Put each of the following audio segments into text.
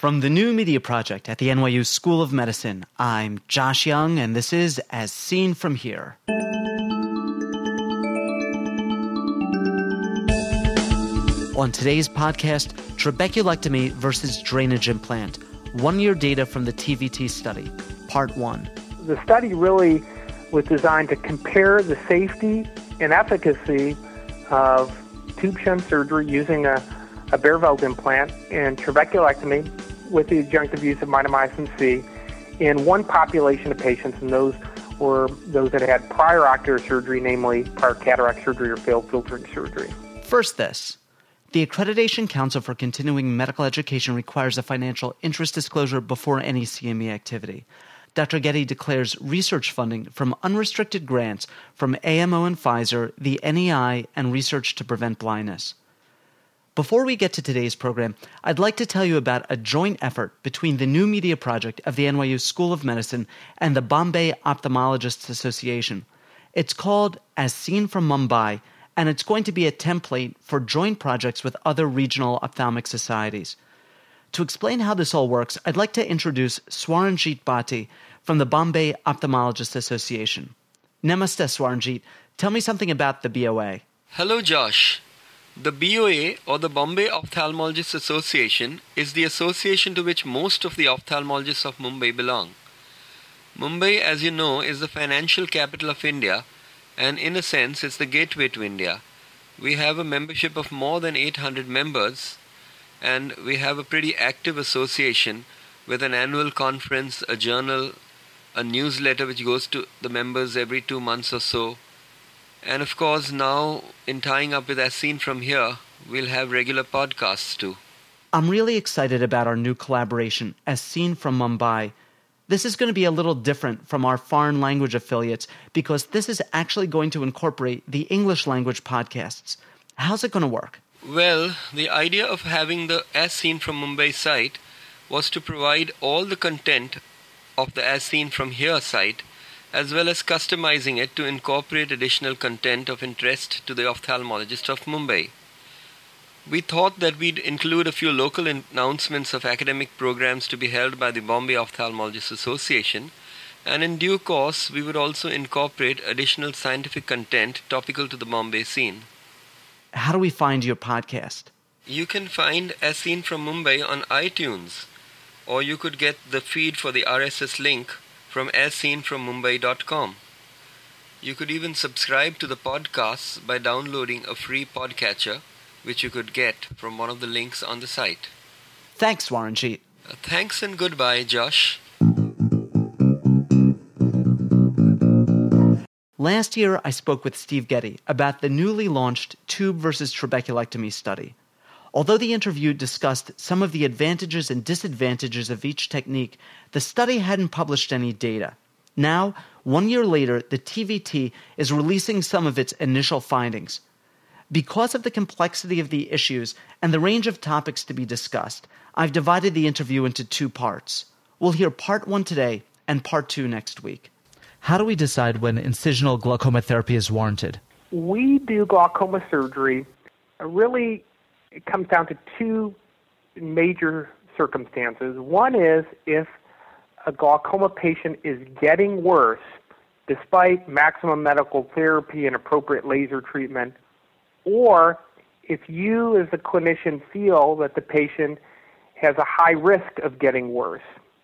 From the New Media Project at the NYU School of Medicine, I'm Josh Young, and this is As Seen From Here. On today's podcast, trabeculectomy versus drainage implant, one year data from the TVT study, part one. The study really was designed to compare the safety and efficacy of tube shunt surgery using a, a Baerveldt implant and trabeculectomy with the adjunctive use of mitomycin C in one population of patients, and those were those that had prior ocular surgery, namely prior cataract surgery or failed filtering surgery. First, this. The Accreditation Council for Continuing Medical Education requires a financial interest disclosure before any CME activity. Dr. Gedde declares research funding from unrestricted grants from AMO and Pfizer, the NEI, and Research to Prevent Blindness. Before we get to today's program, I'd like to tell you about a joint effort between the New Media Project of the NYU School of Medicine and the Bombay Ophthalmologists Association. It's called As Seen from Mumbai, and it's going to be a template for joint projects with other regional ophthalmic societies. To explain how this all works, I'd like to introduce Swaranjit Bhatti from the Bombay Ophthalmologists Association. Namaste, Swaranjit. Tell me something about the BOA. Hello, Josh. The BOA, or the Bombay Ophthalmologists Association, is the association to which most of the ophthalmologists of Mumbai belong. Mumbai, as you know, is the financial capital of India, and in a sense, it's the gateway to India. We have a membership of more than 800 members, and we have a pretty active association with an annual conference, a journal, a newsletter which goes to the members every two months or so, and of course, now in tying up with As Seen From Here, we'll have regular podcasts too. I'm really excited about our new collaboration, As Seen From Mumbai. This is going to be a little different from our foreign language affiliates because this is actually going to incorporate the English language podcasts. How's it going to work? Well, the idea of having the As Seen From Mumbai site was to provide all the content of the As Seen From Here site as well as customizing it to incorporate additional content of interest to the ophthalmologist of Mumbai. We thought that we'd include a few local announcements of academic programs to be held by the Bombay Ophthalmologists Association, and in due course, we would also incorporate additional scientific content topical to the Bombay scene. How do we find your podcast? You can find As Seen from Mumbai on iTunes, or you could get the feed for the RSS link from asseenfrommumbai.com. You could even subscribe to the podcasts by downloading a free podcatcher, which you could get from one of the links on the site. Thanks, Swaranjit. Uh, thanks and goodbye, Josh. Last year, I spoke with Steve Gedde about the newly launched tube versus trabeculectomy study. Although the interview discussed some of the advantages and disadvantages of each technique, the study hadn't published any data. Now, one year later, the TVT is releasing some of its initial findings. Because of the complexity of the issues and the range of topics to be discussed, I've divided the interview into two parts. We'll hear part one today and part two next week. How do we decide when incisional glaucoma therapy is warranted? We do glaucoma surgery uh, really it comes down to two major circumstances. One is if a glaucoma patient is getting worse despite maximum medical therapy and appropriate laser treatment, or if you as a clinician feel that the patient has a high risk of getting worse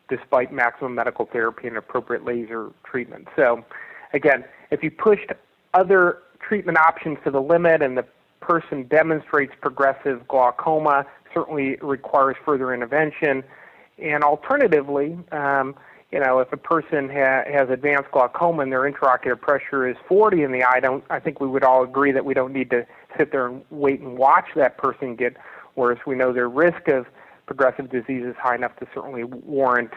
despite maximum medical therapy and appropriate laser treatment. So, again, if you pushed other treatment options to the limit and the person demonstrates progressive glaucoma, certainly requires further intervention. And alternatively, um, you know, if a person ha- has advanced glaucoma and their intraocular pressure is 40 in the eye, I don't, I think we would all agree that we don't need to sit there and wait and watch that person get worse. We know their risk of progressive disease is high enough to certainly warrant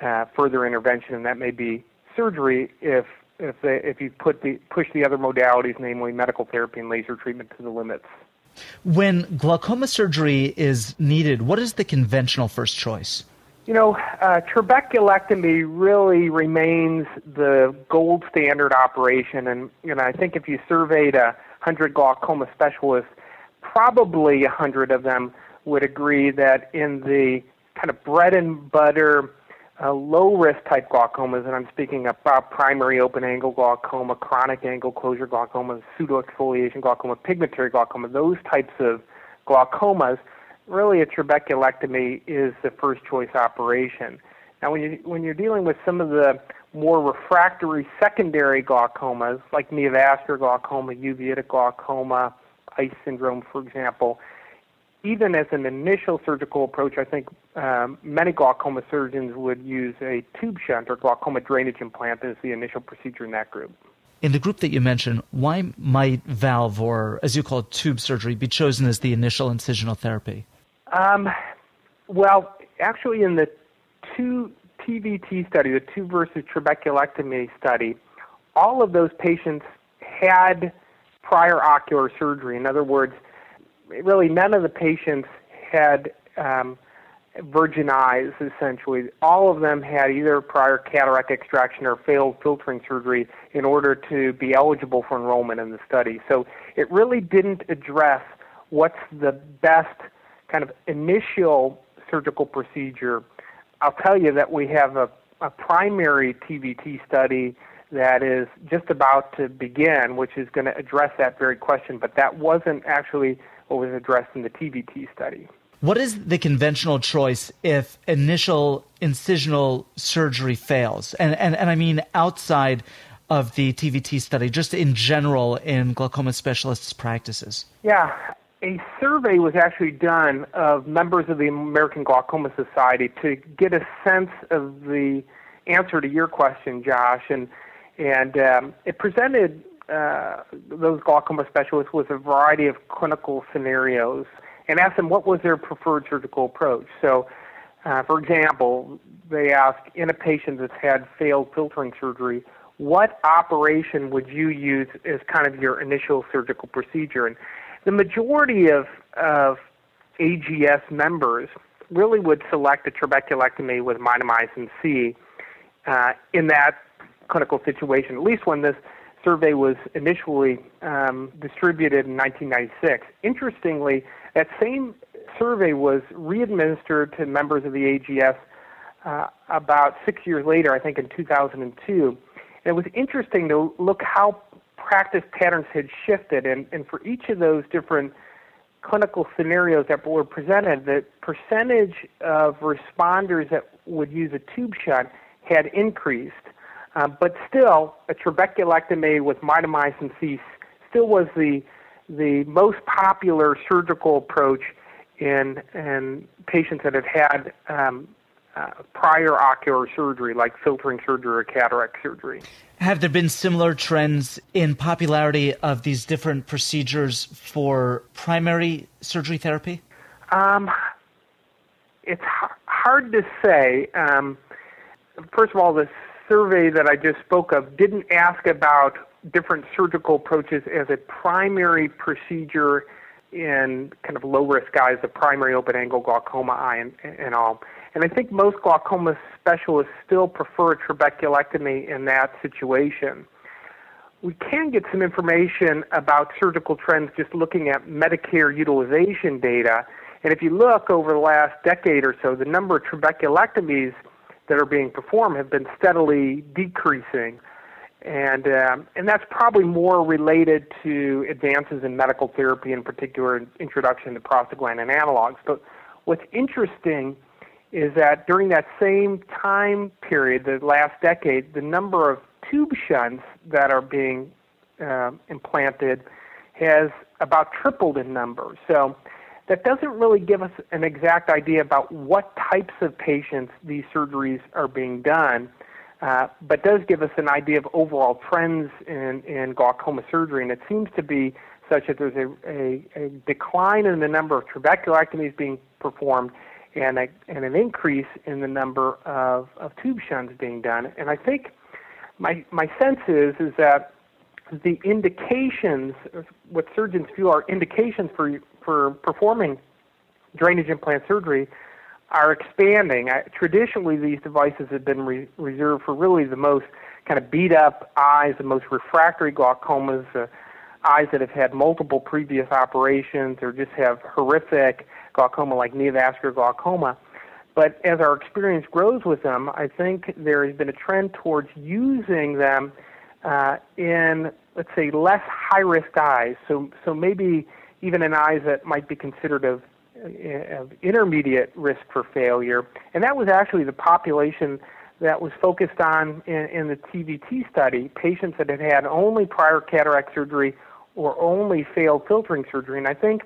uh, further intervention, and that may be surgery if if they, if you put the push the other modalities, namely medical therapy and laser treatment, to the limits. When glaucoma surgery is needed, what is the conventional first choice? You know, uh, trabeculectomy really remains the gold standard operation, and you know I think if you surveyed a hundred glaucoma specialists, probably a hundred of them would agree that in the kind of bread and butter uh, low risk type glaucomas, and I'm speaking about primary open angle glaucoma, chronic angle closure glaucoma, pseudo exfoliation glaucoma, pigmentary glaucoma, those types of glaucomas, really a trabeculectomy is the first choice operation. Now, when you when you're dealing with some of the more refractory secondary glaucomas, like neovascular glaucoma, uveitic glaucoma, ICE syndrome, for example, even as an initial surgical approach, I think um, many glaucoma surgeons would use a tube shunt or glaucoma drainage implant as the initial procedure in that group. In the group that you mentioned, why might valve or, as you call it, tube surgery be chosen as the initial incisional therapy? Um, well, actually, in the two TVT study, the tube versus trabeculectomy study, all of those patients had prior ocular surgery. In other words, really none of the patients had um, virgin eyes, essentially. All of them had either prior cataract extraction or failed filtering surgery in order to be eligible for enrollment in the study. So it really didn't address what's the best kind of initial surgical procedure. I'll tell you that we have a, a primary TVT study that is just about to begin, which is going to address that very question, but that wasn't actually what was addressed in the TVT study. What is the conventional choice if initial incisional surgery fails? And, and, and I mean outside of the TVT study, just in general in glaucoma specialists' practices? Yeah, a survey was actually done of members of the American Glaucoma Society to get a sense of the answer to your question, Josh, and and um, it presented uh, those glaucoma specialists with a variety of clinical scenarios and asked them what was their preferred surgical approach. So, uh, for example, they asked in a patient that's had failed filtering surgery, what operation would you use as kind of your initial surgical procedure? And the majority of, of AGS members really would select a trabeculectomy with mitomycin C uh, in that clinical situation, at least when this survey was initially um, distributed in 1996. Interestingly, that same survey was readministered to members of the AGS uh, about six years later, I think in 2002. And it was interesting to look how practice patterns had shifted, and, and for each of those different clinical scenarios that were presented, the percentage of responders that would use a tube shunt had increased uh, but still, a trabeculectomy with mitomycin C still was the the most popular surgical approach in in patients that have had um, uh, prior ocular surgery, like filtering surgery or cataract surgery. Have there been similar trends in popularity of these different procedures for primary surgery therapy? Um, it's h- hard to say. Um, first of all, the survey that I just spoke of didn't ask about different surgical approaches as a primary procedure in kind of low risk eyes, the primary open angle glaucoma eye and, and all. And I think most glaucoma specialists still prefer trabeculectomy in that situation. We can get some information about surgical trends just looking at Medicare utilization data. And if you look over the last decade or so, the number of trabeculectomies that are being performed have been steadily decreasing. And, um, and that's probably more related to advances in medical therapy, in particular, introduction to prostaglandin analogs. But what's interesting is that during that same time period, the last decade, the number of tube shunts that are being uh, implanted has about tripled in number. So that doesn't really give us an exact idea about what types of patients these surgeries are being done, uh, but does give us an idea of overall trends in, in glaucoma surgery. And it seems to be such that there's a, a, a decline in the number of trabeculectomies being performed and, a, and an increase in the number of, of tube shunts being done. And I think my, my sense is, is that the indications, what surgeons feel are indications for for performing drainage implant surgery are expanding. I, traditionally, these devices have been re- reserved for really the most kind of beat up eyes, the most refractory glaucomas, uh, eyes that have had multiple previous operations or just have horrific glaucoma like neovascular glaucoma. But as our experience grows with them, I think there has been a trend towards using them uh, in, let's say, less high risk eyes. So, so maybe even in eyes that might be considered of, of intermediate risk for failure. And that was actually the population that was focused on in, in the TVT study patients that had had only prior cataract surgery or only failed filtering surgery. And I think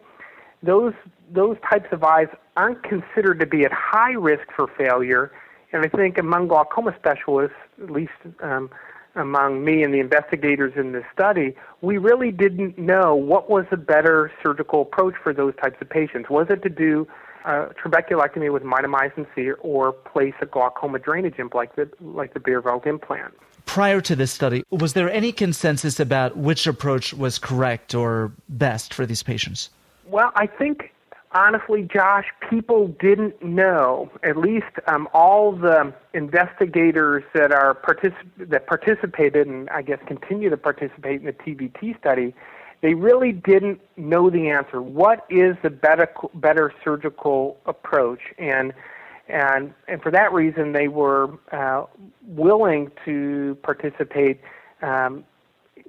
those those types of eyes aren't considered to be at high risk for failure. And I think among glaucoma specialists, at least um, among me and the investigators in this study, we really didn't know what was a better surgical approach for those types of patients. Was it to do a trabeculectomy with mitomycin C or place a glaucoma drainage implant like the, like the Baerveldt implant? Prior to this study, was there any consensus about which approach was correct or best for these patients? Well, I think honestly, Josh, people didn't know. At least um, all the investigators that are particip- that participated and I guess continue to participate in the TVT study, they really didn't know the answer. What is the better better surgical approach? And and and for that reason, they were uh, willing to participate um,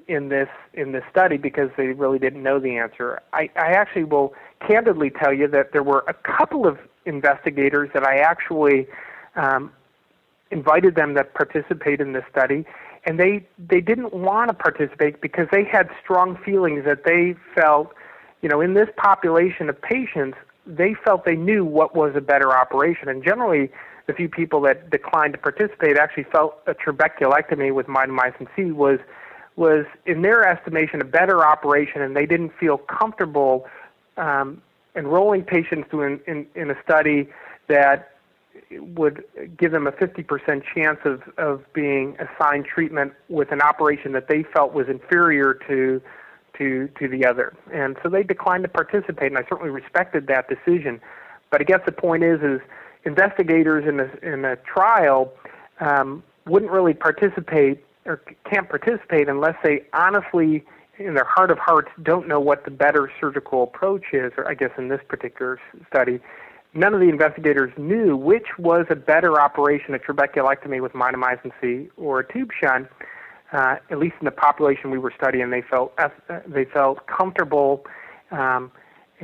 in this in this study because they really didn't know the answer. I, I actually will candidly tell you that there were a couple of investigators that I actually um, invited them to participate in this study, and they they didn't want to participate because they had strong feelings that they felt, you know, in this population of patients, they felt they knew what was a better operation, and generally. The few people that declined to participate actually felt a trabeculectomy with mitomycin C was was, in their estimation, a better operation, and they didn't feel comfortable um, enrolling patients in, in, in a study that would give them a 50% chance of, of being assigned treatment with an operation that they felt was inferior to to to the other. And so they declined to participate, and I certainly respected that decision. But I guess the point is, is investigators in a in a trial um, wouldn't really participate or can't participate unless they honestly, in their heart of hearts, don't know what the better surgical approach is. Or I guess in this particular study, none of the investigators knew which was a better operation, a trabeculectomy with mitomycin C or a tube shunt. Uh, at least in the population we were studying, they felt uh, they felt comfortable um,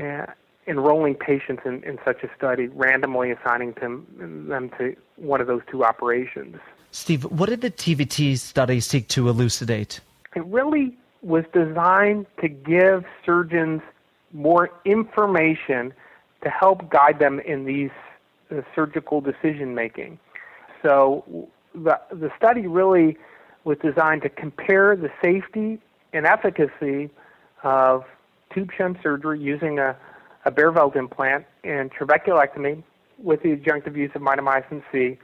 uh, enrolling patients in, in such a study, randomly assigning them, them to one of those two operations. Steve, what did the TVT study seek to elucidate? It really was designed to give surgeons more information to help guide them in these uh, surgical decision making. So the, the study really was designed to compare the safety and efficacy of tube shunt surgery using a, a Baerveldt implant and trabeculectomy with the adjunctive use of mitomycin C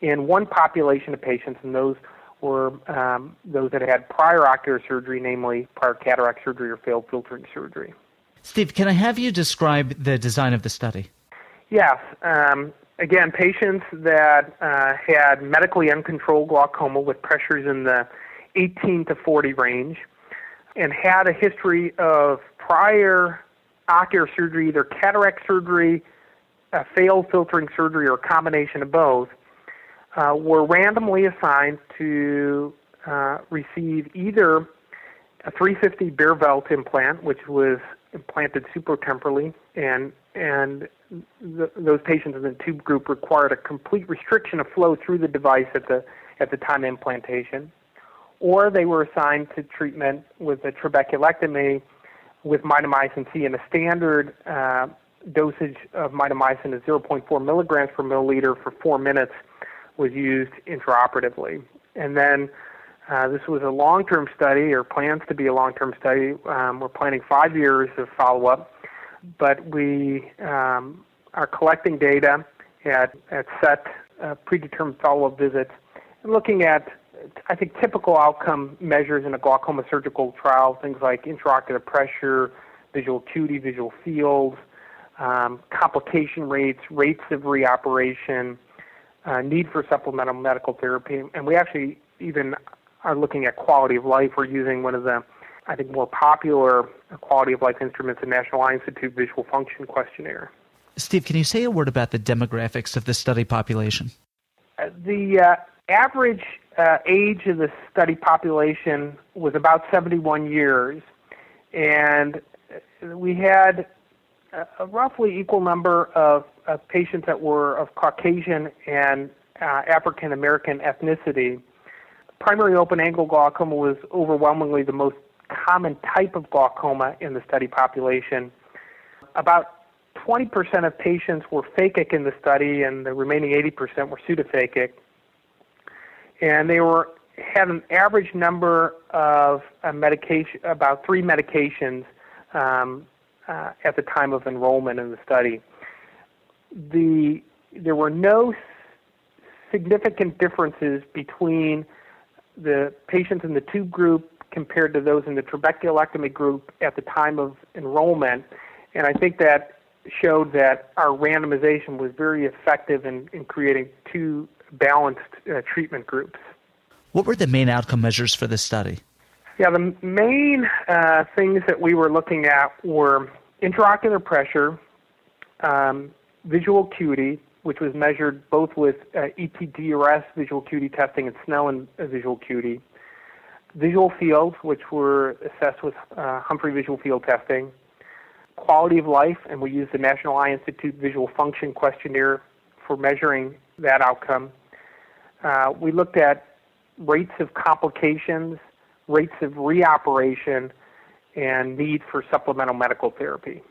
in one population of patients, and those were um, those that had prior ocular surgery, namely prior cataract surgery or failed filtering surgery. Steve, can I have you describe the design of the study? Yes. Um, again, patients that uh, had medically uncontrolled glaucoma with pressures in the 18 to 40 range and had a history of prior ocular surgery, either cataract surgery, a failed filtering surgery, or a combination of both, uh, were randomly assigned to uh, receive either a 350 Baerveldt implant, which was implanted supratemporally, and and the, those patients in the tube group required a complete restriction of flow through the device at the at the time of implantation, or they were assigned to treatment with a trabeculectomy with mitomycin C and a standard uh, dosage of mitomycin is 0.4 milligrams per milliliter for four minutes was used intraoperatively. And then uh, this was a long-term study, or plans to be a long-term study. Um, we're planning five years of follow-up, but we um, are collecting data at, at set uh, predetermined follow-up visits and looking at, I think, typical outcome measures in a glaucoma surgical trial, things like intraocular pressure, visual acuity, visual fields, um, complication rates, rates of reoperation, uh, need for supplemental medical therapy, and we actually even are looking at quality of life. We're using one of the, I think, more popular quality of life instruments, the National Eye Institute Visual Function Questionnaire. Steve, can you say a word about the demographics of the study population? Uh, the uh, average uh, age of the study population was about 71 years, and we had a roughly equal number of, of patients that were of Caucasian and uh, African American ethnicity. Primary open angle glaucoma was overwhelmingly the most common type of glaucoma in the study population. About 20% of patients were phakic in the study, and the remaining 80% were pseudophakic. And they were had an average number of uh, medication, about three medications um, uh, at the time of enrollment in the study. The there were no significant differences between the patients in the tube group compared to those in the trabeculectomy group at the time of enrollment, and I think that showed that our randomization was very effective in, in creating two balanced uh, treatment groups. What were the main outcome measures for this study? Yeah, the main uh, things that we were looking at were intraocular pressure, um, visual acuity, which was measured both with uh, ETDRS visual acuity testing and Snellen uh, visual acuity, visual fields, which were assessed with uh, Humphrey visual field testing, quality of life, and we used the National Eye Institute Visual Function Questionnaire for measuring that outcome. Uh, we looked at rates of complications, rates of reoperation, and need for supplemental medical therapy.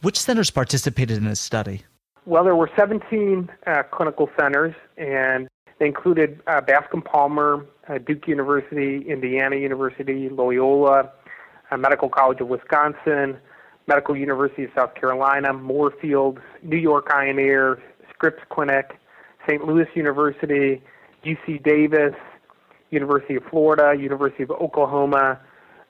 Which centers participated in this study? Well, there were 17 uh, clinical centers, and they included uh, Bascom Palmer, uh, Duke University, Indiana University, Loyola, uh, Medical College of Wisconsin, Medical University of South Carolina, Moorfields, New York Eye and Ear, Scripps Clinic, St. Louis University, UC Davis, University of Florida, University of Oklahoma,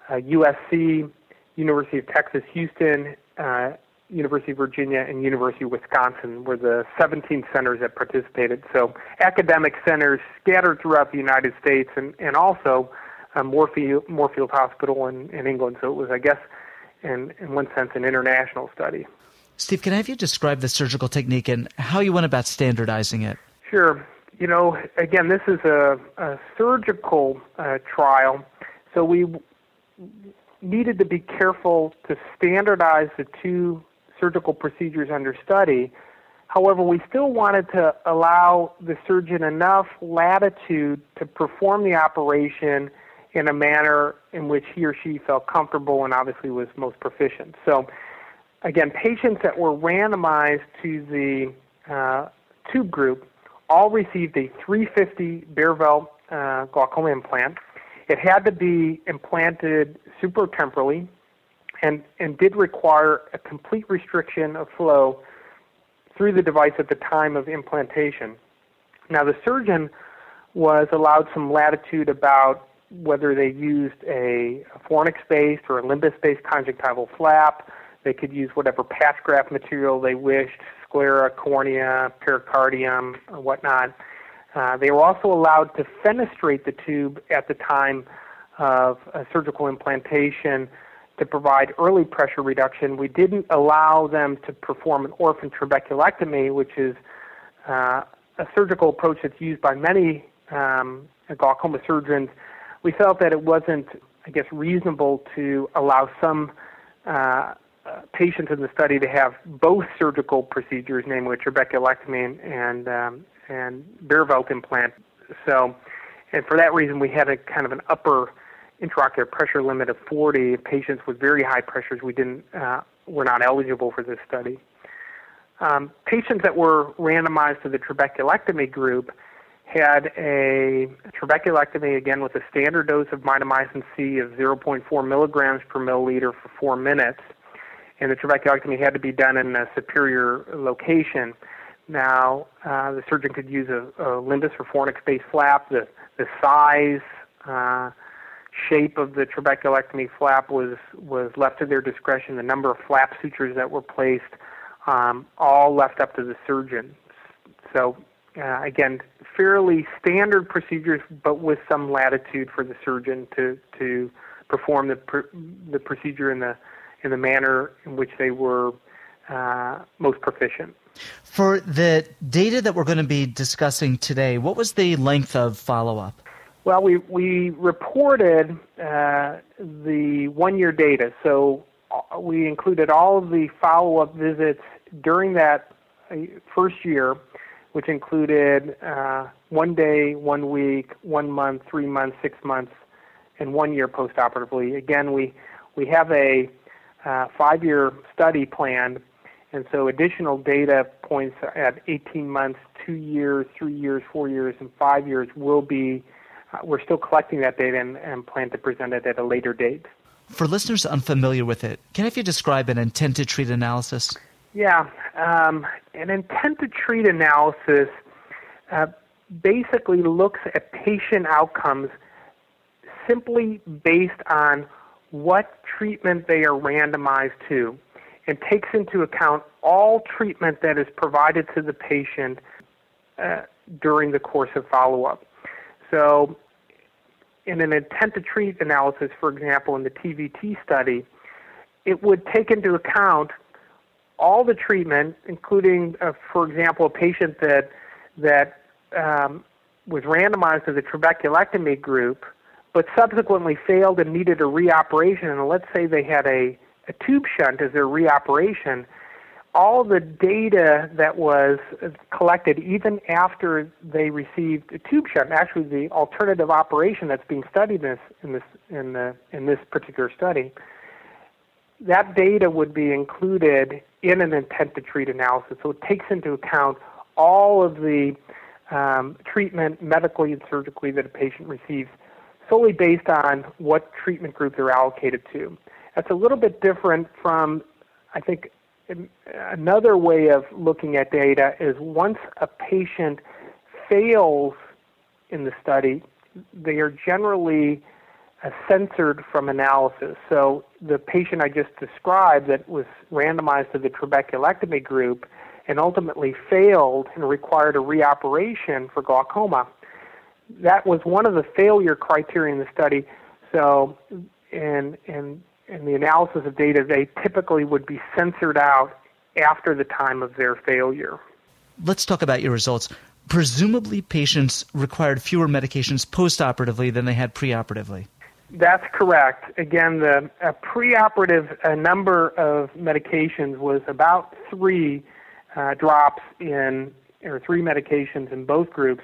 uh, USC, University of Texas Houston, uh, University of Virginia, and University of Wisconsin were the 17 centers that participated. So academic centers scattered throughout the United States and, and also uh, Moorfield, Moorfield Hospital in, in England. So it was, I guess, in, in one sense, an international study. Steve, can I have you describe the surgical technique and how you went about standardizing it? Sure. You know, again, this is a, a surgical uh, trial, so we needed to be careful to standardize the two surgical procedures under study. However, we still wanted to allow the surgeon enough latitude to perform the operation in a manner in which he or she felt comfortable and obviously was most proficient. So, again, patients that were randomized to the uh, tube group all received a 350 Baerveldt uh, glaucoma implant. It had to be implanted supratemporally and, and did require a complete restriction of flow through the device at the time of implantation. Now, the surgeon was allowed some latitude about whether they used a fornix based or a limbus based conjunctival flap. They could use whatever patch graft material they wished, sclera, cornea, pericardium, whatnot. Uh, they were also allowed to fenestrate the tube at the time of surgical implantation to provide early pressure reduction. We didn't allow them to perform an orphan trabeculectomy, which is uh, a surgical approach that's used by many um, glaucoma surgeons we felt that it wasn't, I guess, reasonable to allow some uh, patients in the study to have both surgical procedures, namely trabeculectomy and um, and Baerveldt implant. So, and for that reason, we had a kind of an upper intraocular pressure limit of 40. Patients with very high pressures, we didn't uh, were not eligible for this study. Um, patients that were randomized to the trabeculectomy group had a trabeculectomy again with a standard dose of mitomycin C of 0.4 milligrams per milliliter for four minutes, and the trabeculectomy had to be done in a superior location. Now, uh, the surgeon could use a, a limbus or fornix-based flap. The the size, uh, shape of the trabeculectomy flap was was left to their discretion. The number of flap sutures that were placed, um, all left up to the surgeon. So uh, again, fairly standard procedures, but with some latitude for the surgeon to to perform the pr- the procedure in the in the manner in which they were uh, most proficient. For the data that we're going to be discussing today, what was the length of follow up? Well, we, we reported uh, the one year data. So uh, we included all of the follow up visits during that uh, first year, which included uh, one day, one week, one month, three months, six months, and one year postoperatively. Again, we, we have a uh, five year study planned and so additional data points at 18 months, two years, three years, four years, and five years will be, uh, we're still collecting that data and, and, plan to present it at a later date. For listeners unfamiliar with it, can I have you describe an intent to treat analysis? Yeah, um, an intent to treat analysis uh, basically looks at patient outcomes simply based on what treatment they are randomized to and takes into account all treatment that is provided to the patient uh, during the course of follow up. So, in an intent to treat analysis, for example, in the TVT study, it would take into account all the treatment, including, uh, for example, a patient that that um, was randomized to the trabeculectomy group, but subsequently failed and needed a reoperation. And let's say they had a a tube shunt as their reoperation, all the data that was collected even after they received a tube shunt, actually the alternative operation that's being studied in this in this in the in this particular study, that data would be included in an intent to treat analysis. So it takes into account all of the um, treatment medically and surgically that a patient receives solely based on what treatment group they're allocated to. That's a little bit different from, I think, another way of looking at data is once a patient fails in the study, they are generally uh, censored from analysis. So the patient I just described that was randomized to the trabeculectomy group and ultimately failed and required a reoperation for glaucoma, that was one of the failure criteria in the study. So, and and in the analysis of data, they typically would be censored out after the time of their failure. Let's talk about your results. Presumably, patients required fewer medications postoperatively than they had preoperatively. That's correct. Again, the preoperative uh, number of medications was about three uh, drops in, or three medications in both groups.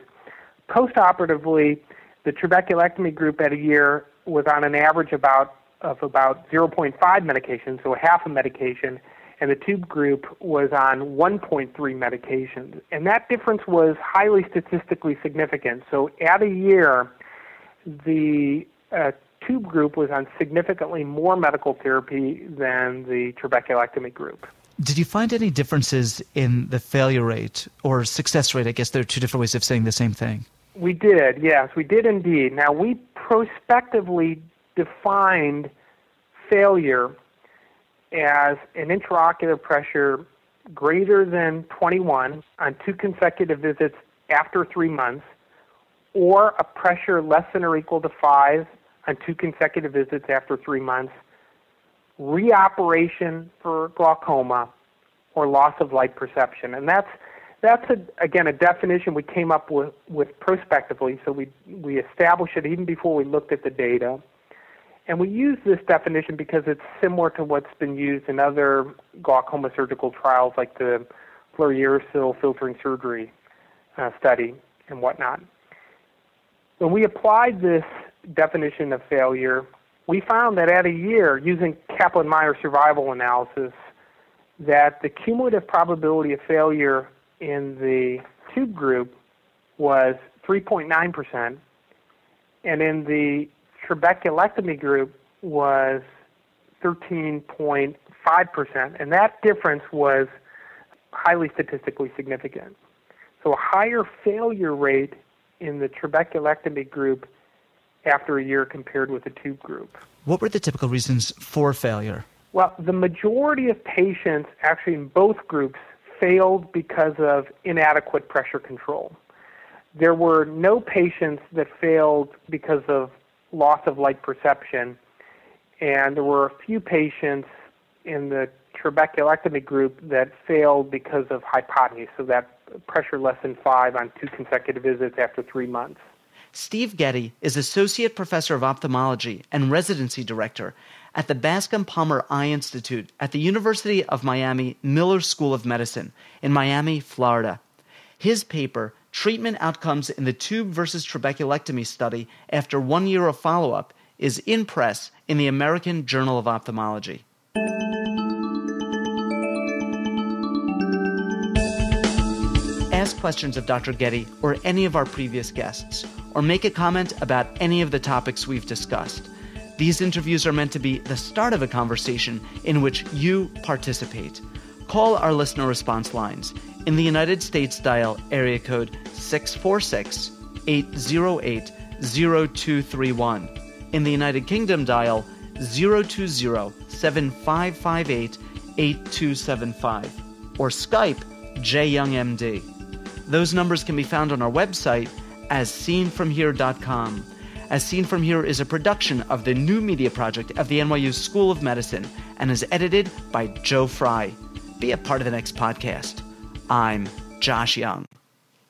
Postoperatively, the trabeculectomy group at a year was on an average about of about 0.5 medications, so half a medication, and the tube group was on 1.3 medications. And that difference was highly statistically significant. So at a year, the uh, tube group was on significantly more medical therapy than the trabeculectomy group. Did you find any differences in the failure rate or success rate? I guess there are two different ways of saying the same thing. We did, yes, we did indeed. Now, we prospectively defined failure as an intraocular pressure greater than 21 on two consecutive visits after three months, or a pressure less than or equal to 5 on two consecutive visits after three months, reoperation for glaucoma, or loss of light perception. And that's that's a, again a definition we came up with, with prospectively. So we we established it even before we looked at the data. And we use this definition because it's similar to what's been used in other glaucoma surgical trials like the fluorouracil filtering surgery uh, study and whatnot. When we applied this definition of failure, we found that at a year, using Kaplan-Meier survival analysis, that the cumulative probability of failure in the tube group was 3.9%, and in the trabeculectomy group was 13.5%, and that difference was highly statistically significant. So a higher failure rate in the trabeculectomy group after a year compared with the tube group. What were the typical reasons for failure? Well, the majority of patients, actually in both groups, failed because of inadequate pressure control. There were no patients that failed because of loss of light perception, and there were a few patients in the trabeculectomy group that failed because of hypotony, so that pressure less than five on two consecutive visits after three months. Steve Gedde is Associate Professor of Ophthalmology and Residency Director at the Bascom Palmer Eye Institute at the University of Miami Miller School of Medicine in Miami, Florida. His paper, Treatment Outcomes in the Tube versus Trabeculectomy Study After One Year of Follow Up, is in press in the American Journal of Ophthalmology. Ask questions of Dr. Gedde or any of our previous guests, or make a comment about any of the topics we've discussed. These interviews are meant to be the start of a conversation in which you participate. Call our listener response lines. In the United States, dial area code 646 808 0231. In the United Kingdom, dial 020 7558 8275 or Skype JYoungMD. Those numbers can be found on our website as seenfromhere.com. As Seen From Here is a production of the New Media Project of the NYU School of Medicine and is edited by Joe Fry. Be a part of the next podcast. I'm Josh Young.